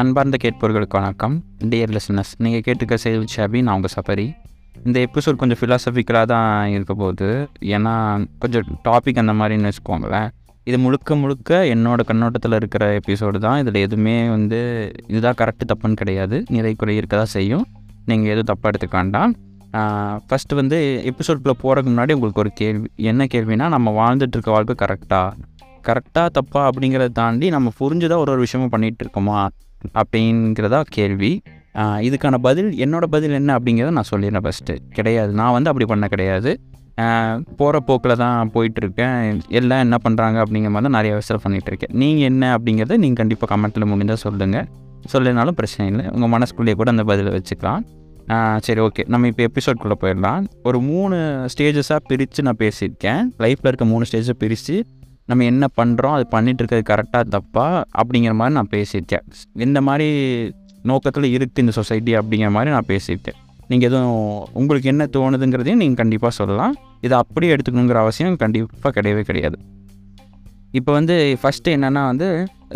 அன்பார்ந்த கேட்பவர்களுக்கு வணக்கம். Dear listeners நீங்கள் கேட்டுக்க செய்தி ஷாபி நான் உங்கள் சபரி. இந்த எபிசோட் கொஞ்சம் ஃபிலாசபிக்கலாக தான் இருக்க போகுது. ஏன்னா கொஞ்சம் டாபிக் அந்த மாதிரின்னு வச்சுக்கோங்களேன். இது முழுக்க முழுக்க என்னோட கண்ணோட்டத்தில் இருக்கிற எபிசோடு தான். இதில் எதுவுமே வந்து இதுதான் கரெக்டு தப்புன்னு கிடையாது. நிறை குறை இருக்க தான் செய்யும். நீங்கள் எதுவும் தப்பாக எடுத்துக்க வேண்டாம். ஃபஸ்ட்டு வந்து எபிசோட்குள்ளே போகிறதுக்கு முன்னாடி உங்களுக்கு ஒரு கேள்வி. என்ன கேள்வினா நம்ம வாழ்ந்துட்டுருக்க வாழ்க்கை கரெக்டாக கரெக்டாக தப்பா அப்படிங்கிறத தாண்டி நம்ம புரிஞ்சுதான் ஒரு ஒரு விஷயமும் பண்ணிகிட்டு இருக்கோமா? அப்படிங்கிறதா கேள்வி. இதுக்கான பதில் என்னோட பதில் என்ன அப்படிங்கிறத நான் சொல்லிடுறேன் ஃபஸ்ட்டு கிடையாது. நான் வந்து அப்படி பண்ண கிடையாது. போகிற போக்கில் தான் போயிட்டுருக்கேன். எல்லாம் என்ன பண்ணுறாங்க அப்படிங்கிற மாதிரி தான் நிறைய விஷயம் பண்ணிகிட்டு இருக்கேன் நீங்கள் என்ன அப்படிங்கிறத நீங்கள் கண்டிப்பாக கமெண்ட்டில் முடிஞ்சால் சொல்லுங்கள் சொல்லனாலும் பிரச்சனை இல்லை. உங்கள் மனசுக்குள்ளேயே கூட அந்த பதிலை வச்சுக்கலாம். சரி ஓகே நம்ம இப்போ எபிசோட்குள்ளே போயிடலாம். ஒரு மூணு ஸ்டேஜஸாக பிரித்து நான் பேசியிருக்கேன். லைஃப்பில் இருக்க மூணு ஸ்டேஜை பிரித்து நம்ம என்ன பண்ணுறோம் அது பண்ணிகிட்ருக்கிறது கரெக்டாக தப்பா அப்படிங்கிற மாதிரி நான் பேசியிருக்கேன். இந்த மாதிரி நோக்கத்தில் இருக்குது இந்த சொசைட்டி அப்படிங்கிற மாதிரி நான் பேசியிருக்கேன். நீங்கள் எதுவும் உங்களுக்கு என்ன தோணுதுங்கிறதையும் நீங்கள் கண்டிப்பாக சொல்லலாம். இதை அப்படியே எடுத்துக்கணுங்கிற அவசியம் கண்டிப்பாக கிடையவே கிடையாது. இப்போ வந்து ஃபஸ்ட்டு என்னென்னா வந்து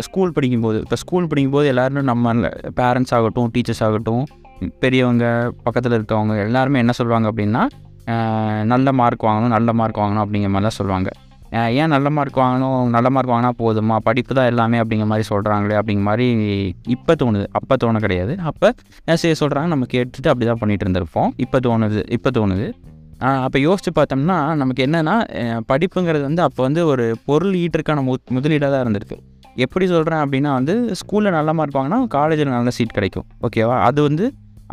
ஸ்கூல் படிக்கும்போது இப்போ ஸ்கூல் படிக்கும்போது எல்லோரும் நம்ம பேரண்ட்ஸ் ஆகட்டும் டீச்சர்ஸ் ஆகட்டும் பெரியவங்க பக்கத்தில் இருக்கவங்க எல்லாருமே என்ன சொல்லுவாங்க அப்படின்னா நல்ல மார்க் வாங்கணும் நல்ல மார்க் வாங்கணும் அப்படிங்கிற மாதிரிலாம் சொல்லுவாங்க. ஏன் நல்ல மார்க் வாங்கணும்? நல்ல மார்க் வாங்கினா போதுமா? படிப்பு தான் எல்லாமே அப்படிங்கிற மாதிரி சொல்கிறாங்களே அப்படிங்கிற மாதிரி இப்போ தோணுது. அப்போ தோண கிடையாது. அப்போ சரி சொல்கிறாங்க நம்ம கேட்டுட்டு அப்படி தான் பண்ணிகிட்டு இருந்திருப்போம். இப்போ தோணுது. இப்போ தோணுது. அப்போ யோசித்து பார்த்தோம்னா நமக்கு என்னென்னா படிப்புங்கிறது வந்து அப்போ வந்து ஒரு பொருள் ஈட்டிற்கான மு முதலீடாக தான் இருந்திருக்கு. எப்படி சொல்கிறேன் அப்படின்னா வந்து ஸ்கூலில் நல்ல மார்க் வாங்கினா காலேஜில் நல்ல சீட் கிடைக்கும். ஓகேவா அது வந்து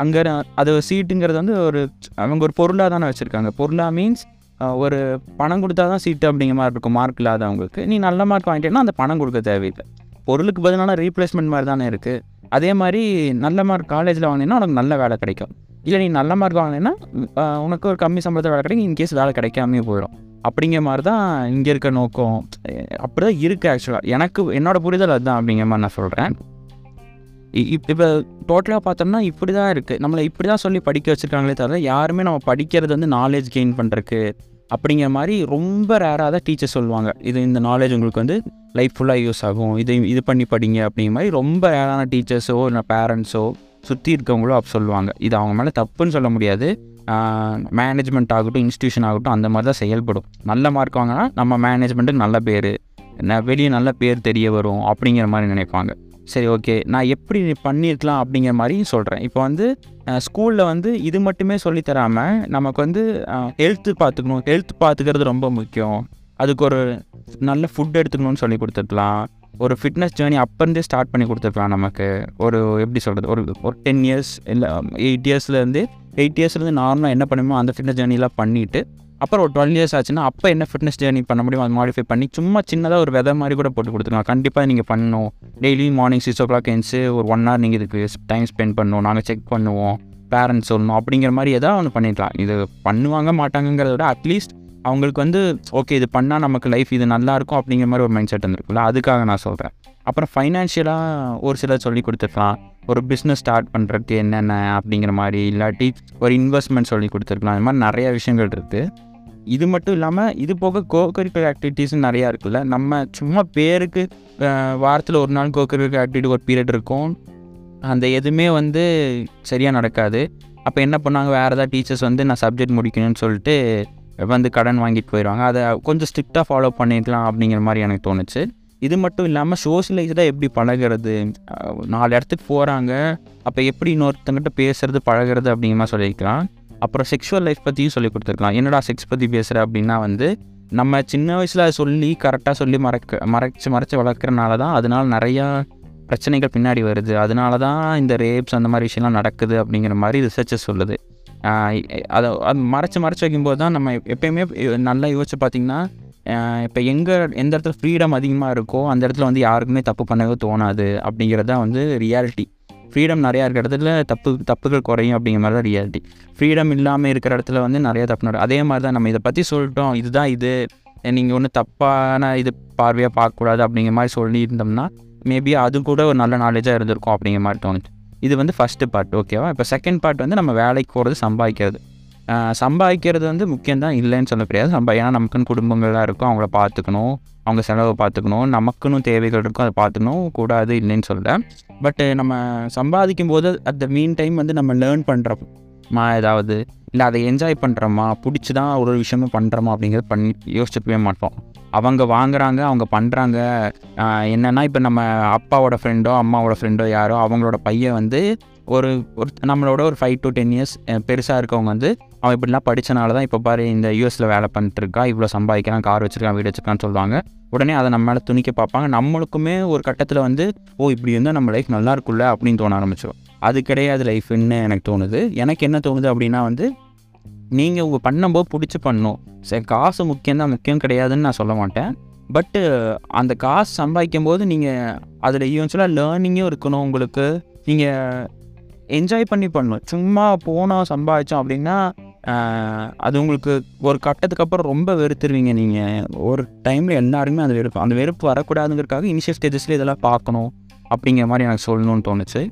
அங்கே அது சீட்டுங்கிறது வந்து ஒரு அவங்க ஒரு பொருளாக தானே வச்சுருக்காங்க. பொருளாக மீன்ஸ் ஒரு பணம் கொடுத்தா தான் சீட்டு அப்படிங்கிற மாதிரி இருக்கும் மார்க் இல்லாதவங்களுக்கு. நீ நல்ல மார்க் வாங்கிட்டேன்னா அந்த பணம் கொடுக்க தேவையில்லை. பொருளுக்கு பதிலான ரீப்ளேஸ்மெண்ட் மாதிரி தானே இருக்குது அதே மாதிரி நல்ல மார்க் காலேஜில் வாங்கினீங்கன்னா உனக்கு நல்ல வேலை கிடைக்கும். இல்லை நீ நல்ல மார்க் வாங்கினேன்னா உனக்கு ஒரு கம்மி சம்பளத்தில் வேலை கிடைக்கும் இன்கேஸ் வேலை கிடைக்காமே போயிடும். அப்படிங்கிற மாதிரி தான் இங்கே இருக்க நோக்கம். அப்படி தான் இருக்குது ஆக்சுவலாக எனக்கு என்னோடய புரிதல் அதுதான் அப்படிங்கிற மாதிரி நான் சொல்கிறேன் இப்போ டோட்டலாக பார்த்தோம்னா இப்படி தான் இருக்குது நம்மளை இப்படி தான் சொல்லி படிக்க வச்சுருக்காங்களே தவிர யாருமே நம்ம படிக்கிறது வந்து நாலேஜ் கெயின் பண்ணுறக்கு அப்படிங்கிற மாதிரி ரொம்ப ரேராக தான் டீச்சர் சொல்லுவாங்க. இது இந்த நாலேஜ் உங்களுக்கு வந்து லைஃப் ஃபுல்லாக யூஸ் ஆகும். இது இது பண்ணி படிங்க அப்படிங்கிற மாதிரி ரொம்ப ரேரான டீச்சர்ஸோ இல்லை பேரண்ட்ஸோ சுற்றி இருக்கவங்களோ அப்படி சொல்லுவாங்க. இது அவங்க மேலே தப்புன்னு சொல்ல முடியாது. மேனேஜ்மெண்ட் ஆகட்டும் இன்ஸ்டியூஷன் ஆகட்டும் அந்த மாதிரி தான் செயல்படும். நல்ல மார்க் வாங்கினா நம்ம மேனேஜ்மெண்ட்டுக்கு நல்ல பேர். வெளியே நல்ல பேர் தெரிய வரும் அப்படிங்கிற மாதிரி நினைப்பாங்க. சரி ஓகே. நான் எப்படி பண்ணியிருக்கலாம் அப்படிங்கிற மாதிரி சொல்கிறேன் இப்போ வந்து ஸ்கூலில் வந்து இது மட்டுமே சொல்லித்தராமல் நமக்கு வந்து ஹெல்த்து பார்த்துக்கணும் ஹெல்த் பார்த்துக்கிறது ரொம்ப முக்கியம். அதுக்கு ஒரு நல்ல ஃபுட் எடுத்துக்கணும்னு சொல்லி கொடுத்துருக்கலாம். ஒரு ஃபிட்னஸ் ஜேர்னி அப்போருந்தே ஸ்டார்ட் பண்ணி கொடுத்துருக்கலாம் நமக்கு. ஒரு எப்படி சொல்கிறது ஒரு ஒரு டென் இயர்ஸ் இல்லை எயிட் இயர்ஸ்லேருந்து எயிட் இயர்ஸ்லேருந்து நார்மலாக என்ன பண்ணுமோ அந்த ஃபிட்னஸ் ஜேர்னிலாம் பண்ணிவிட்டு அப்புறம் ஒரு டுவெல் இயர்ஸ் ஆச்சுன்னா அப்போ என்ன ஃபிட்னஸ் ஜேர்னி பண்ண முடியும்? அது மாடிஃபை பண்ணி சும்மா சின்னதாக ஒரு வெதை மாதிரி கூட போட்டு கொடுத்துருங்க கண்டிப்பாக நீங்கள் பண்ணணும். Daily morning six o'clock எழுந்து ஒரு ஒன் ஹவர் நீங்கள் இதுக்கு டைம் ஸ்பெண்ட் பண்ணணும். நாங்கள் செக் பண்ணுவோம். பேரண்ட்ஸ் சொல்லணும். அப்படிங்கிற மாதிரி எதாவது ஒன்று பண்ணிடலாம் இது பண்ணுவாங்க மாட்டாங்கங்கிறத விட அட்லீஸ்ட் அவங்களுக்கு வந்து ஓகே இது பண்ணால் நமக்கு லைஃப் இது நல்லாயிருக்கும் அப்படிங்கிற மாதிரி ஒரு மைண்ட் செட் வந்துருக்குல்ல அதுக்காக நான் சொல்கிறேன் அப்புறம் ஃபைனான்ஷியலாக ஒரு சிலர் சொல்லி கொடுத்துருக்கலாம். ஒரு பிஸ்னஸ் ஸ்டார்ட் பண்ணுறதுக்கு என்னென்ன அப்படிங்கிற மாதிரி. இல்லாட்டி ஒரு இன்வெஸ்ட்மெண்ட் சொல்லி கொடுத்துருக்கலாம். அது மாதிரி நிறைய விஷயங்கள் இருக்குது இது மட்டும் இல்லாமல் இது போக கோகரிக்குலர் ஆக்டிவிட்டீஸும் நிறையா இருக்குல்ல. நம்ம சும்மா பேருக்கு வாரத்தில் ஒரு நாள் கோகரிக்குலர் ஆக்டிவிட்டி ஒரு பீரியட் இருக்கும். அந்த எதுவுமே வந்து சரியாக நடக்காது. அப்போ என்ன பண்ணாங்க வேறு ஏதாவது டீச்சர்ஸ் வந்து நான் சப்ஜெக்ட் முடிக்கணும்னு சொல்லிட்டு வந்து கடன் வாங்கிட்டு போயிடுவாங்க அதை கொஞ்சம் ஸ்ட்ரிக்டாக ஃபாலோ பண்ணிக்கலாம் அப்படிங்கிற மாதிரி எனக்கு தோணுச்சு. இது மட்டும் இல்லாமல் சோஷியலைஸ்டாக எப்படி பழகிறது? நாலு இடத்துக்கு போகிறாங்க அப்போ எப்படி இன்னொருத்தங்கிட்ட பேசுறது பழகிறது அப்படிங்கிற மாதிரி சொல்லியிருக்கலாம். அப்புறம் செக்ஷுவல் லைஃப் பற்றியும் சொல்லி கொடுத்துருக்கலாம். என்னடா செக்ஸ் பற்றி பேசுகிற அப்படின்னா வந்து நம்ம சின்ன வயசில் சொல்லி கரெக்டாக சொல்லி மறைக்க மறைச்சு மறைச்சு வளர்க்குறனால தான் அதனால் நிறையா பிரச்சனைகள் பின்னாடி வருது. அதனால தான் இந்த ரேப்ஸ் அந்த மாதிரி விஷயம்லாம் நடக்குது அப்படிங்கிற மாதிரி ரிசர்ச்சஸ் சொல்லுது. அதை அது மறைச்சி மறைச்சு வைக்கும்போது தான் நம்ம எப்பயுமே நல்லா யோசிச்சு பார்த்திங்கன்னா இப்போ எங்கே எந்த இடத்துல ஃப்ரீடம் அதிகமாக இருக்கோ அந்த இடத்துல வந்து யாருக்குமே தப்பு பண்ணவே தோணாது அப்படிங்கிறது தான் வந்து ரியாலிட்டி ஃப்ரீடம் நிறையா இருக்கிற இடத்துல தப்பு தப்புகள் குறையும் அப்படிங்கிற மாதிரி தான் ரியாலிட்டி ஃப்ரீடம் இல்லாமல் இருக்கிற இடத்துல வந்து நிறையா தப்பு நடக்கும். அதே மாதிரி தான் நம்ம இதை பற்றி சொல்லிட்டோம். இதுதான் இது. நீங்கள் ஒன்றும் தப்பான இது பார்வையாக பார்க்கக்கூடாது அப்படிங்கிற மாதிரி சொல்லியிருந்தோம்னா மேபி அது கூட ஒரு நல்ல நாலேஜாக இருந்திருக்கும் அப்படிங்கிற மாதிரி தோணுச்சு. இது வந்து ஃபஸ்ட்டு பார்ட் ஓகேவா இப்போ செகண்ட் பார்ட் வந்து நம்ம வேலைக்கு போகிறது சம்பாதிக்கிறது. சம்பாதிக்கிறது வந்து முக்கியம் தான் இல்லைன்னு சொல்ல கிடையாது சம்பா ஏன்னா நமக்குன்னு குடும்பங்கள்லாம் இருக்கும். அவங்கள பார்த்துக்கணும். அவங்க செலவை பார்த்துக்கணும். நமக்குன்னு தேவைகள் இருக்கும் அதை பார்த்துக்கணும். கூடாது இல்லைன்னு சொல்லலை. பட்டு நம்ம சம்பாதிக்கும் போது அட் த மீன் டைம் வந்து நம்ம லேர்ன் பண்ணுறோமா ஏதாவது? இல்லை அதை என்ஜாய் பண்ணுறோமா பிடிச்சி தான் ஒரு ஒரு விஷயமும் பண்ணுறோமா அப்படிங்கிறது பண்ணி யோசிச்சுக்கவே மாட்டோம். அவங்க வாங்குறாங்க அவங்க பண்ணுறாங்க என்னென்னா இப்போ நம்ம அப்பாவோட ஃப்ரெண்டோ அம்மாவோட ஃப்ரெண்டோ யாரோ அவங்களோட பையன் வந்து ஒரு ஒரு நம்மளோட ஒரு ஃபைவ் டு டென் இயர்ஸ் பெருசாக இருக்கவங்க வந்து அவன் இப்படிலாம் படித்தனால தான் இப்போ பாரு இந்த யூஎஸில் வேலை பண்ணிட்டுருக்கா இவ்வளோ சம்பாதிக்கிறான் கார் வச்சுருக்கான் வீடு வச்சுருக்கான்னு சொல்லுவாங்க. உடனே அதை நம்ம மேலே துணிக்க பார்ப்பாங்க. நம்மளுக்குமே ஒரு கட்டத்தில் வந்து ஓ இப்படி இருந்தால் நம்ம லைஃப் நல்லா இருக்குல்ல அப்படின்னு தோண ஆரம்பிச்சிடும் அது கிடையாது லைஃப்னு எனக்கு தோணுது. எனக்கு என்ன தோணுது அப்படின்னா வந்து நீங்கள் உங்கள் பண்ணும்போது பிடிச்சி பண்ணணும் சரி காசு முக்கியம் தான் முக்கியம் கிடையாதுன்னு நான் சொல்ல மாட்டேன். பட்டு அந்த காசு சம்பாதிக்கும் போது நீங்கள் அதில் ஈவென்ச்சுவலாக லேர்னிங்கும் இருக்கணும் உங்களுக்கு. நீங்கள் என்ஜாய் பண்ணி பண்ணணும். சும்மா போனோம் சம்பாதிச்சோம் அப்படின்னா அது உங்களுக்கு ஒரு கட்டத்துக்கு அப்புறம் ரொம்ப வெறுத்துருவீங்க நீங்கள் ஒரு டைமில் எல்லாருமே அந்த வெறுப்பு அந்த வெறுப்பு வரக்கூடாதுங்கிறதுக்காக இனிஷியல் ஸ்டேஜஸ்லேயே இதெல்லாம் பார்க்கணும் அப்படிங்கிற மாதிரி எனக்கு சொல்லணும்னு தோணுச்சு.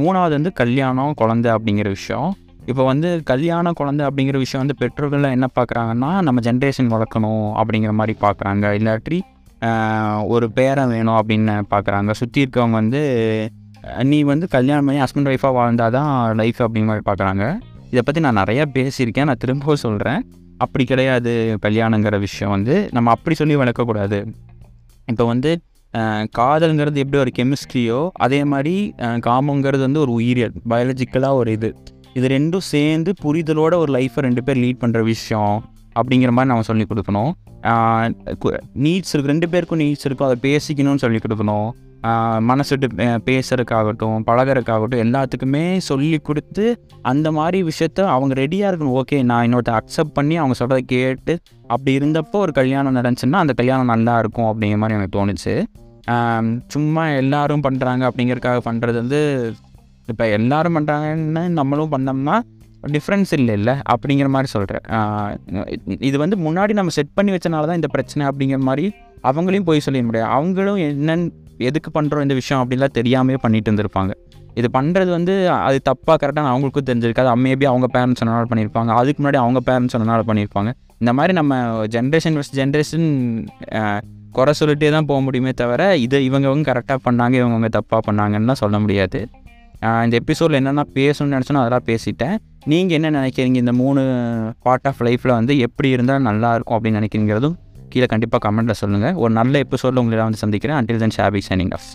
மூணாவது வந்து கல்யாணம் குழந்தை அப்படிங்கிற விஷயம். இப்போ வந்து கல்யாணம் குழந்தை அப்படிங்கிற விஷயம் வந்து பெற்றோர்கள்லாம் என்ன பார்க்குறாங்கன்னா நம்ம ஜென்ரேஷன் வளர்க்கணும் அப்படிங்கிற மாதிரி பார்க்குறாங்க. இல்லாட்டி ஒரு பேரன் வேணும் அப்படின்னு பார்க்குறாங்க. சுற்றி இருக்கவங்க வந்து நீ வந்து கல்யாணம் பண்ணி ஹஸ்பண்ட் ஒய்ஃபாக வாழ்ந்தால் தான் லைஃப் அப்படிங்கிற மாதிரி பார்க்குறாங்க. இதை பற்றி நான் நிறையா பேசியிருக்கேன். நான் திரும்பவும் சொல்கிறேன் அப்படி கிடையாது கல்யாணங்கிற விஷயம் வந்து. நம்ம அப்படி சொல்லி வளர்க்கக்கூடாது. இப்போ வந்து காதல்ங்கிறது எப்படி ஒரு கெமிஸ்ட்ரியோ அதே மாதிரி காமங்கிறது வந்து ஒரு உயிரியல் பயாலஜிக்கலாக ஒரு இது. இது ரெண்டும் சேர்ந்து புரிதலோட ஒரு லைஃப்பை ரெண்டு பேர் லீட் பண்ணுற விஷயம் அப்படிங்கிற மாதிரி நம்ம சொல்லி கொடுக்கணும். நீட்ஸ் இருக்கு ரெண்டு பேருக்கும் நீட்ஸ் இருக்கும். அதை பேசிக்கணும்னு சொல்லி கொடுக்கணும். மனசுட்டு மனசு பேசுறதுக்காகட்டும் பழகுறதுக்காகட்டும் எல்லாத்துக்குமே சொல்லி கொடுத்து அந்த மாதிரி விஷயத்த அவங்க ரெடியாக இருக்கணும். ஓகே நான் இன்னொருத்த அக்செப்ட் பண்ணி அவங்க சொல்கிறத கேட்டு அப்படி இருந்தப்போ ஒரு கல்யாணம் நடந்துச்சுன்னா அந்த கல்யாணம் நல்லா இருக்கும் அப்படிங்கிற மாதிரி எனக்கு தோணுச்சு. சும்மா எல்லாரும் பண்ணுறாங்க அப்படிங்கிறதுக்காக பண்ணுறது வந்து இப்போ எல்லாரும் பண்ணுறாங்கன்னு நம்மளும் பண்ணோம்னா டிஃப்ரென்ஸ் இல்லை இல்லை அப்படிங்கிற மாதிரி சொல்கிறேன் இது வந்து முன்னாடி நம்ம செட் பண்ணி வச்சனால தான் இந்த பிரச்சனை அப்படிங்கிற மாதிரி அவங்களையும் போய் சொல்லிட முடியாது அவங்களும் என்னன்னு எதுக்கு பண்ணுறோம் இந்த விஷயம் அப்படின்லாம் தெரியாமே பண்ணிட்டு இருந்திருப்பாங்க. இது பண்ணுறது வந்து அது தப்பாக கரெக்டாக அவங்களுக்கும் தெரிஞ்சிருக்காது. மேபி அவங்க பேரண்ட்ஸ் சொன்னனால பண்ணியிருப்பாங்க அதுக்கு முன்னாடி அவங்க பேரண்ட்ஸ் சொன்னனால பண்ணியிருப்பாங்க இந்த மாதிரி நம்ம ஜென்ரேஷன் வர்ஸ் ஜென்ரேஷன் குறை சொல்லிட்டே தான் போக முடியுமே தவிர இது இவங்கவங்க கரெக்டாக பண்ணாங்க இவங்கவங்க தப்பாக பண்ணாங்கன்னு சொல்ல முடியாது. இந்த எபிசோடில் என்னென்ன பேசணும்னு நினச்சனோ அதெல்லாம் பேசிட்டேன். நீங்கள் என்ன நினைக்கிறீங்க? இந்த மூணு பார்ட் ஆஃப் லைஃப்பில் வந்து எப்படி இருந்தால் நல்லாயிருக்கும் அப்படின்னு நினைக்கிறீங்கிறதும் கீழே கண்டிப்பாக கமெண்ட்டில் சொல்லுங்கள் ஒரு நல்ல எபிசோடில் உங்களை நான் வந்து சந்திக்கிறேன். Until then Shafi signing off